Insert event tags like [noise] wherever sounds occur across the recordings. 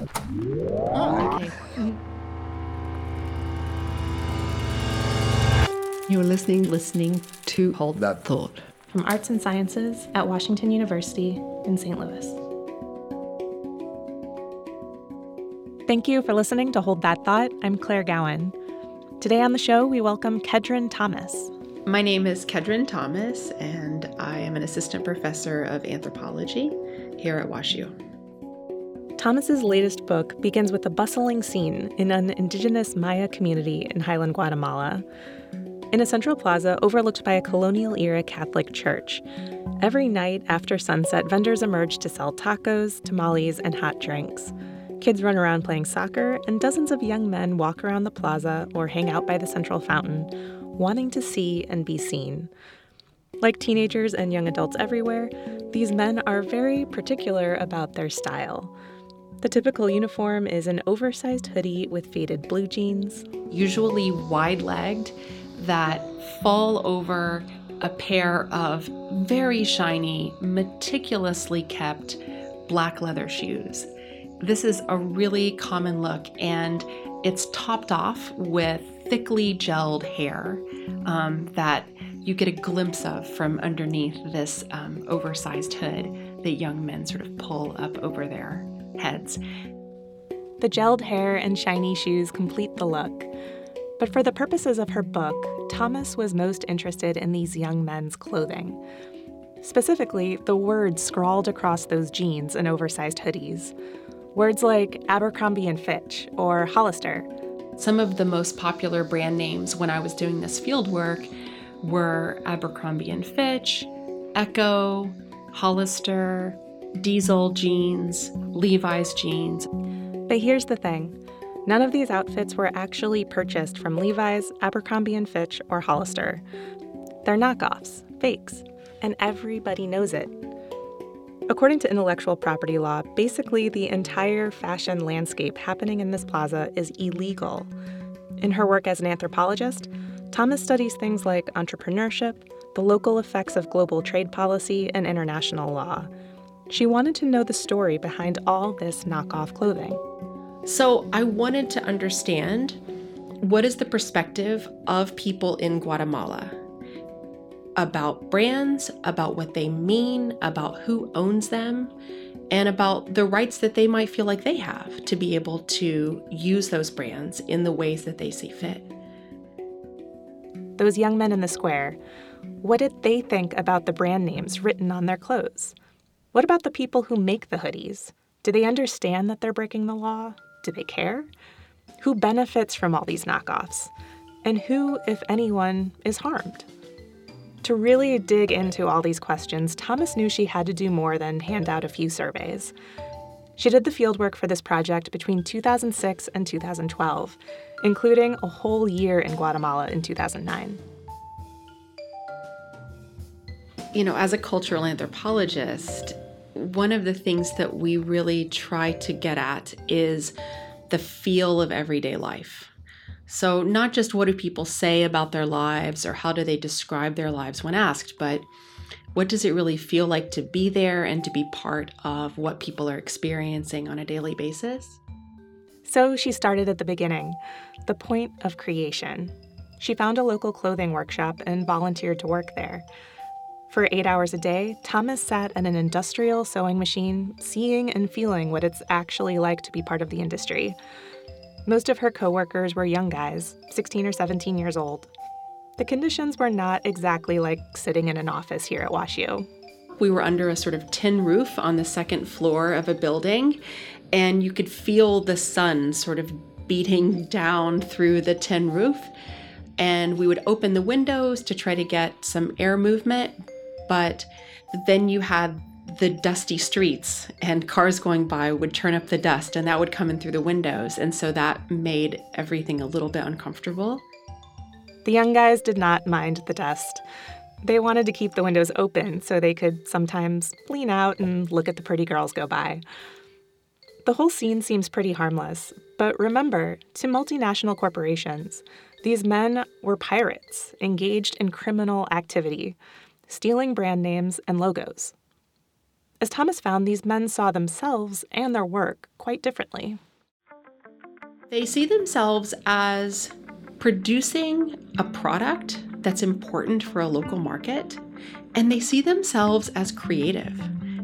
Oh, okay. You're listening, listening to Hold That Thought from Arts and Sciences at Washington University in St. Louis. Thank you for listening to Hold That Thought. I'm Claire Gowan. Today on the show, we welcome Kedron Thomas. My name is Kedron Thomas, and I am an assistant professor of anthropology here at WashU. Thomas's latest book begins with a bustling scene in an indigenous Maya community in highland Guatemala. In a central plaza overlooked by a colonial era Catholic church, every night after sunset, vendors emerge to sell tacos, tamales, and hot drinks. Kids run around playing soccer, and dozens of young men walk around the plaza or hang out by the central fountain, wanting to see and be seen. Like teenagers and young adults everywhere, these men are very particular about their style. The typical uniform is an oversized hoodie with faded blue jeans, usually wide legged, that fall over a pair of very shiny, meticulously kept black leather shoes. This is a really common look, and it's topped off with thickly gelled hair um, that you get a glimpse of from underneath this um, oversized hood that young men sort of pull up over their heads. The gelled hair and shiny shoes complete the look. But for the purposes of her book, Thomas was most interested in these young men's clothing. Specifically, the words scrawled across those jeans and oversized hoodies. Words like Abercrombie and Fitch or Hollister. Some of the most popular brand names when I was doing this field work were Abercrombie and Fitch, Ecko, Hollister, Diesel jeans, Levi's jeans. But here's the thing. None of these outfits were actually purchased from Levi's, Abercrombie and Fitch, or Hollister. They're knockoffs, fakes, and everybody knows it. According to intellectual property law, basically the entire fashion landscape happening in this plaza is illegal. In her work as an anthropologist, Thomas studies things like entrepreneurship, the local effects of global trade policy, and international law. She wanted to know the story behind all this knockoff clothing. So I wanted to understand what is the perspective of people in Guatemala about brands, about what they mean, about who owns them, and about the rights that they might feel like they have to be able to use those brands in the ways that they see fit. Those young men in the square, what did they think about the brand names written on their clothes? What about the people who make the hoodies? Do they understand that they're breaking the law? Do they care? Who benefits from all these knockoffs? And who, if anyone, is harmed? To really dig into all these questions, Thomas knew she had to do more than hand out a few surveys. She did the fieldwork for this project between 2006 and 2012, including a whole year in Guatemala in 2009. You know, as a cultural anthropologist, one of the things that we really try to get at is the feel of everyday life. So, not just what do people say about their lives or how do they describe their lives when asked, but what does it really feel like to be there and to be part of what people are experiencing on a daily basis? So she started at the beginning, the point of creation. She found a local clothing workshop and volunteered to work there. For eight hours a day, Thomas sat at an industrial sewing machine, seeing and feeling what it's actually like to be part of the industry. Most of her coworkers were young guys, 16 or 17 years old. The conditions were not exactly like sitting in an office here at WashU. We were under a sort of tin roof on the second floor of a building, and you could feel the sun sort of beating down through the tin roof. And we would open the windows to try to get some air movement, but then you had the dusty streets and cars going by would turn up the dust and that would come in through the windows. And so that made everything a little bit uncomfortable. The young guys did not mind the dust. They wanted to keep the windows open so they could sometimes lean out and look at the pretty girls go by. The whole scene seems pretty harmless, but remember, to multinational corporations, these men were pirates engaged in criminal activity, stealing brand names and logos. as Thomas found these men saw themselves and their work quite differently. They see themselves as producing a product that's important for a local market, and they see themselves as creative.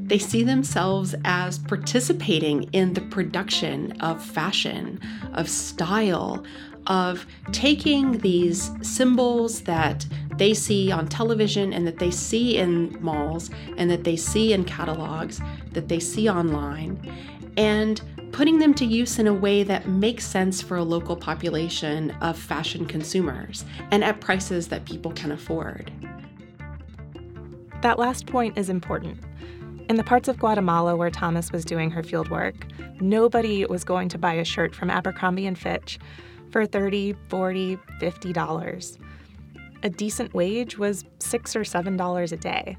They see themselves as participating in the production of fashion, of style, of taking these symbols that they see on television and that they see in malls and that they see in catalogs, that they see online, and putting them to use in a way that makes sense for a local population of fashion consumers and at prices that people can afford. That last point is important. In the parts of Guatemala where Thomas was doing her field work, nobody was going to buy a shirt from Abercrombie and Fitch for 30, 40, 50 dollars. A decent wage was 6 or 7 dollars a day.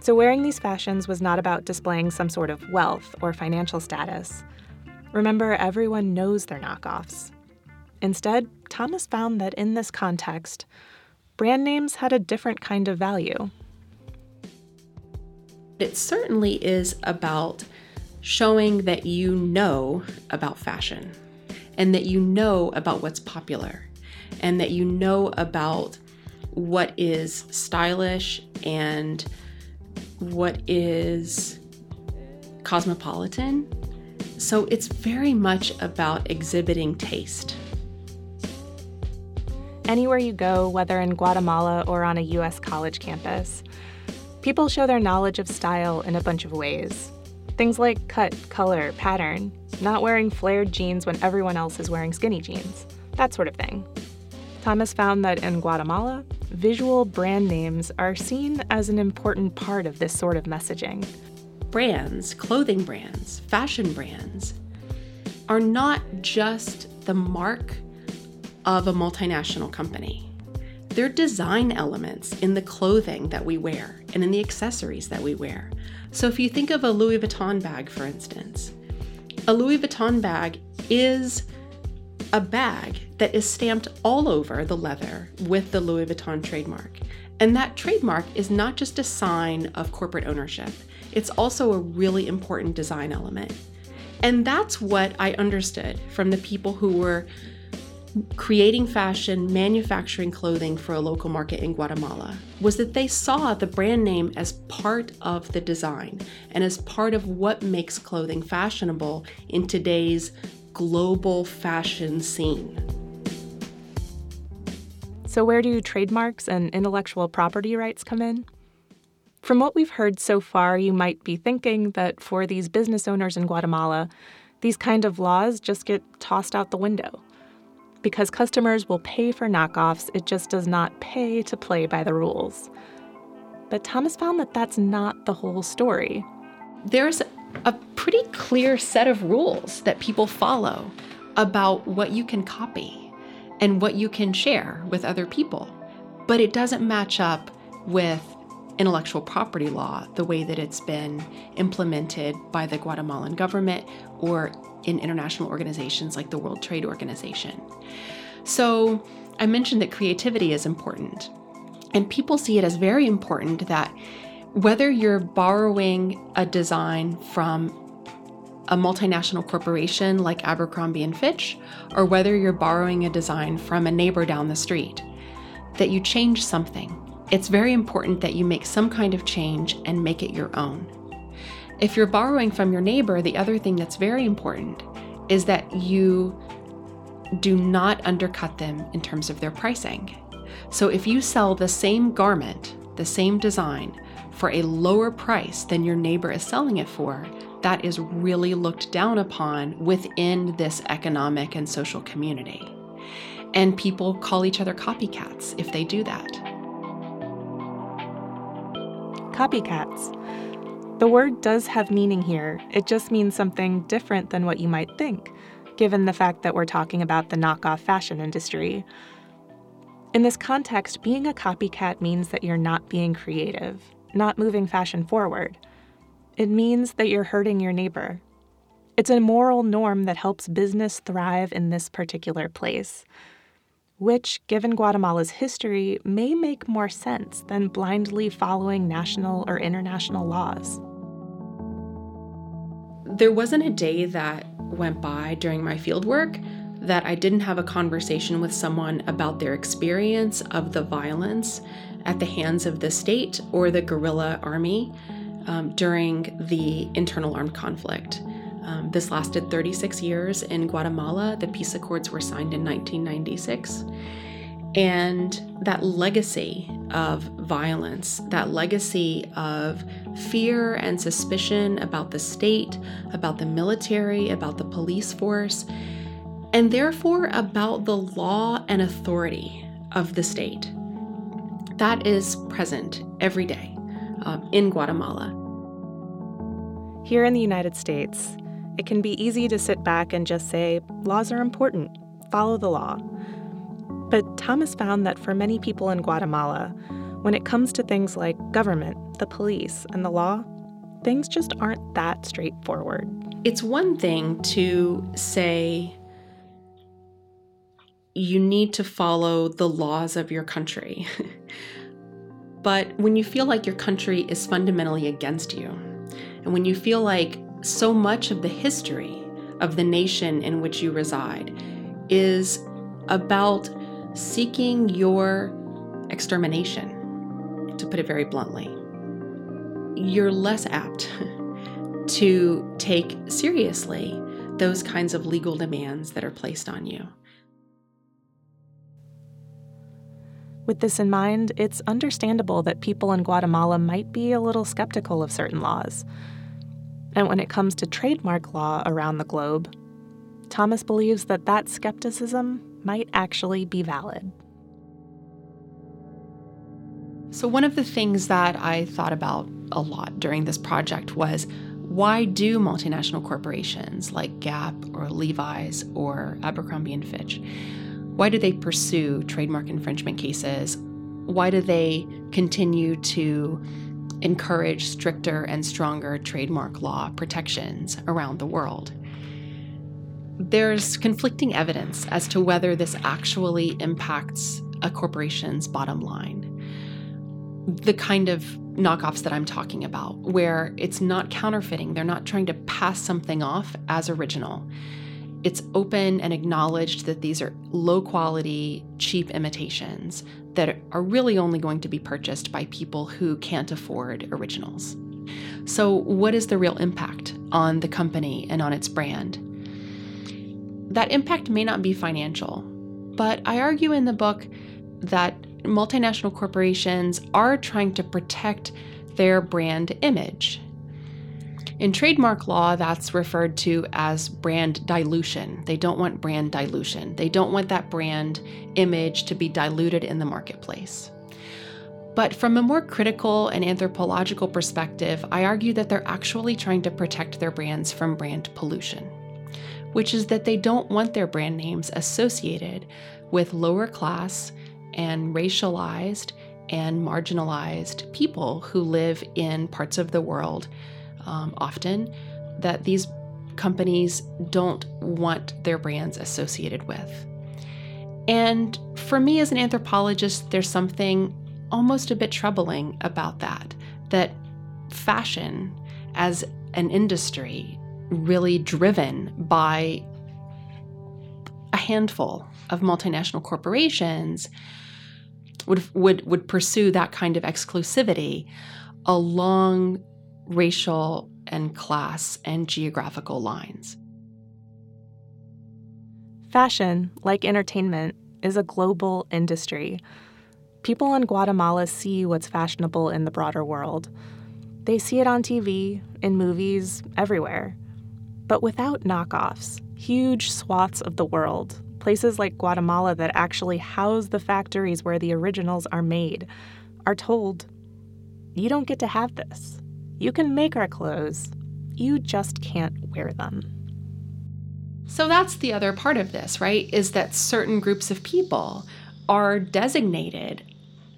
So wearing these fashions was not about displaying some sort of wealth or financial status. Remember, everyone knows they're knockoffs. Instead, Thomas found that in this context, brand names had a different kind of value. It certainly is about showing that you know about fashion and that you know about what's popular and that you know about what is stylish and what is cosmopolitan. So it's very much about exhibiting taste. Anywhere you go, whether in Guatemala or on a US college campus, People show their knowledge of style in a bunch of ways. Things like cut, color, pattern, not wearing flared jeans when everyone else is wearing skinny jeans, that sort of thing. Thomas found that in Guatemala, visual brand names are seen as an important part of this sort of messaging. Brands, clothing brands, fashion brands, are not just the mark of a multinational company. They're design elements in the clothing that we wear and in the accessories that we wear. So if you think of a Louis Vuitton bag, for instance, a Louis Vuitton bag is a bag that is stamped all over the leather with the Louis Vuitton trademark. And that trademark is not just a sign of corporate ownership, it's also a really important design element. And that's what I understood from the people who were creating fashion, manufacturing clothing for a local market in Guatemala was that they saw the brand name as part of the design and as part of what makes clothing fashionable in today's global fashion scene. So, where do trademarks and intellectual property rights come in? From what we've heard so far, you might be thinking that for these business owners in Guatemala, these kind of laws just get tossed out the window because customers will pay for knockoffs, it just does not pay to play by the rules. But Thomas found that that's not the whole story. There's a pretty clear set of rules that people follow about what you can copy and what you can share with other people. But it doesn't match up with intellectual property law the way that it's been implemented by the Guatemalan government or in international organizations like the World Trade Organization. So I mentioned that creativity is important, and people see it as very important that whether you're borrowing a design from a multinational corporation like Abercrombie and Fitch, or whether you're borrowing a design from a neighbor down the street, that you change something. It's very important that you make some kind of change and make it your own. If you're borrowing from your neighbor, the other thing that's very important is that you do not undercut them in terms of their pricing. So if you sell the same garment, the same design, for a lower price than your neighbor is selling it for, that is really looked down upon within this economic and social community. And people call each other copycats if they do that. Copycats. The word does have meaning here, it just means something different than what you might think, given the fact that we're talking about the knockoff fashion industry. In this context, being a copycat means that you're not being creative, not moving fashion forward. It means that you're hurting your neighbor. It's a moral norm that helps business thrive in this particular place, which, given Guatemala's history, may make more sense than blindly following national or international laws. There wasn't a day that went by during my fieldwork that I didn't have a conversation with someone about their experience of the violence at the hands of the state or the guerrilla army um, during the internal armed conflict. Um, this lasted 36 years in Guatemala. The peace accords were signed in 1996. And that legacy of violence, that legacy of fear and suspicion about the state, about the military, about the police force, and therefore about the law and authority of the state. That is present every day um, in Guatemala. Here in the United States, it can be easy to sit back and just say, laws are important, follow the law. But Thomas found that for many people in Guatemala, when it comes to things like government, the police, and the law, things just aren't that straightforward. It's one thing to say, you need to follow the laws of your country. [laughs] but when you feel like your country is fundamentally against you, and when you feel like so much of the history of the nation in which you reside is about seeking your extermination, to put it very bluntly, you're less apt [laughs] to take seriously those kinds of legal demands that are placed on you. With this in mind, it's understandable that people in Guatemala might be a little skeptical of certain laws. And when it comes to trademark law around the globe, Thomas believes that that skepticism might actually be valid. So, one of the things that I thought about a lot during this project was why do multinational corporations like Gap or Levi's or Abercrombie and Fitch why do they pursue trademark infringement cases? Why do they continue to encourage stricter and stronger trademark law protections around the world? There's conflicting evidence as to whether this actually impacts a corporation's bottom line. The kind of knockoffs that I'm talking about, where it's not counterfeiting, they're not trying to pass something off as original it's open and acknowledged that these are low quality, cheap imitations that are really only going to be purchased by people who can't afford originals. So, what is the real impact on the company and on its brand? That impact may not be financial, but I argue in the book that multinational corporations are trying to protect their brand image in trademark law, that's referred to as brand dilution. They don't want brand dilution. They don't want that brand image to be diluted in the marketplace. But from a more critical and anthropological perspective, I argue that they're actually trying to protect their brands from brand pollution, which is that they don't want their brand names associated with lower class and racialized and marginalized people who live in parts of the world um, often that these companies don't want their brands associated with. And for me as an anthropologist, there's something almost a bit troubling about that, that fashion as an industry really driven by a handful of multinational corporations would would would pursue that kind of exclusivity along racial and class and geographical lines. Fashion, like entertainment, is a global industry. People in Guatemala see what's fashionable in the broader world. They see it on TV, in movies, everywhere. But without knockoffs, huge swaths of the world, places like Guatemala that actually house the factories where the originals are made, are told, you don't get to have this. You can make our clothes, you just can't wear them. So that's the other part of this, right? Is that certain groups of people are designated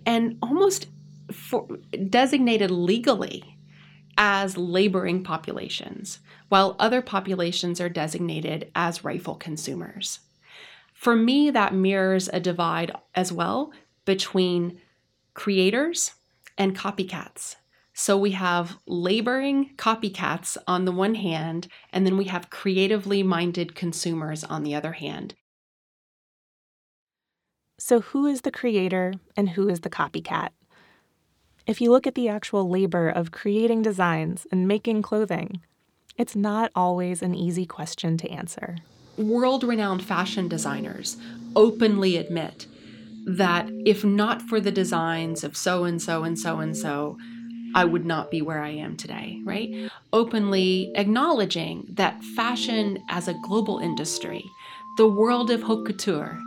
and almost for, designated legally as laboring populations, while other populations are designated as rightful consumers. For me, that mirrors a divide as well between creators and copycats. So we have laboring copycats on the one hand, and then we have creatively minded consumers on the other hand. So, who is the creator and who is the copycat? If you look at the actual labor of creating designs and making clothing, it's not always an easy question to answer. World renowned fashion designers openly admit that if not for the designs of so and so and so and so, I would not be where I am today, right? Openly acknowledging that fashion as a global industry, the world of haute couture,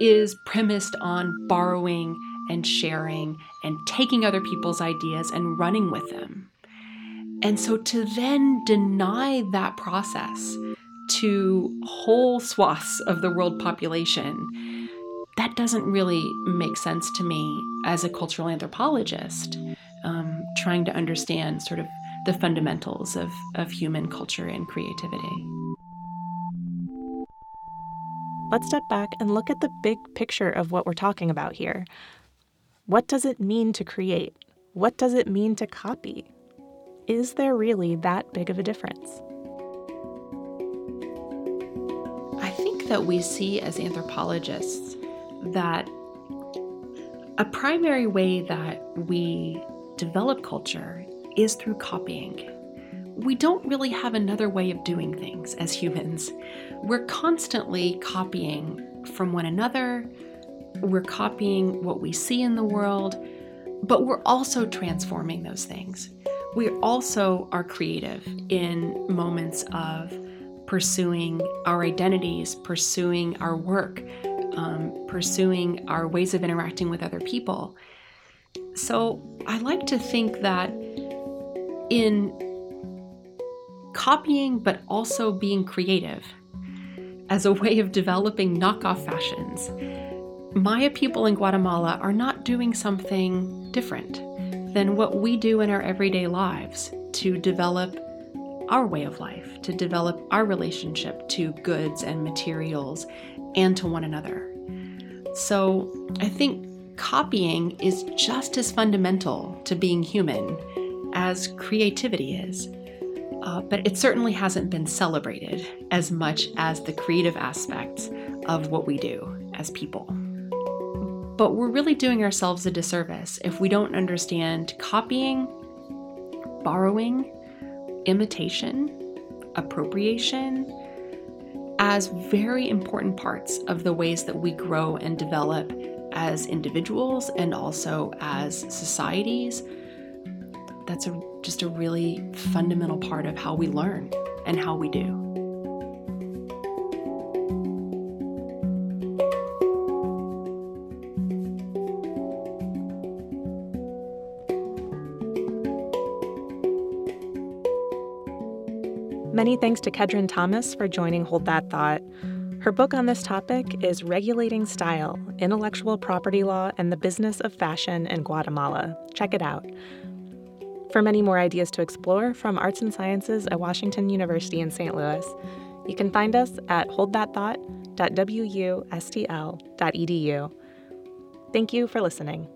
is premised on borrowing and sharing and taking other people's ideas and running with them. And so to then deny that process to whole swaths of the world population, that doesn't really make sense to me as a cultural anthropologist um, trying to understand sort of the fundamentals of, of human culture and creativity. Let's step back and look at the big picture of what we're talking about here. What does it mean to create? What does it mean to copy? Is there really that big of a difference? I think that we see as anthropologists that a primary way that we develop culture is through copying. We don't really have another way of doing things as humans. We're constantly copying from one another, we're copying what we see in the world, but we're also transforming those things. We also are creative in moments of pursuing our identities, pursuing our work, um, pursuing our ways of interacting with other people. So I like to think that in copying, but also being creative as a way of developing knockoff fashions, Maya people in Guatemala are not doing something different than what we do in our everyday lives to develop our way of life, to develop our relationship to goods and materials and to one another. So I think copying is just as fundamental to being human as creativity is. Uh, but it certainly hasn't been celebrated as much as the creative aspects of what we do as people. But we're really doing ourselves a disservice if we don't understand copying, borrowing, imitation, appropriation as very important parts of the ways that we grow and develop as individuals and also as societies. That's a, just a really fundamental part of how we learn and how we do. Many thanks to Kedron Thomas for joining Hold That Thought. Her book on this topic is Regulating Style Intellectual Property Law and the Business of Fashion in Guatemala. Check it out. For many more ideas to explore from Arts and Sciences at Washington University in St. Louis, you can find us at holdthatthought.wustl.edu. Thank you for listening.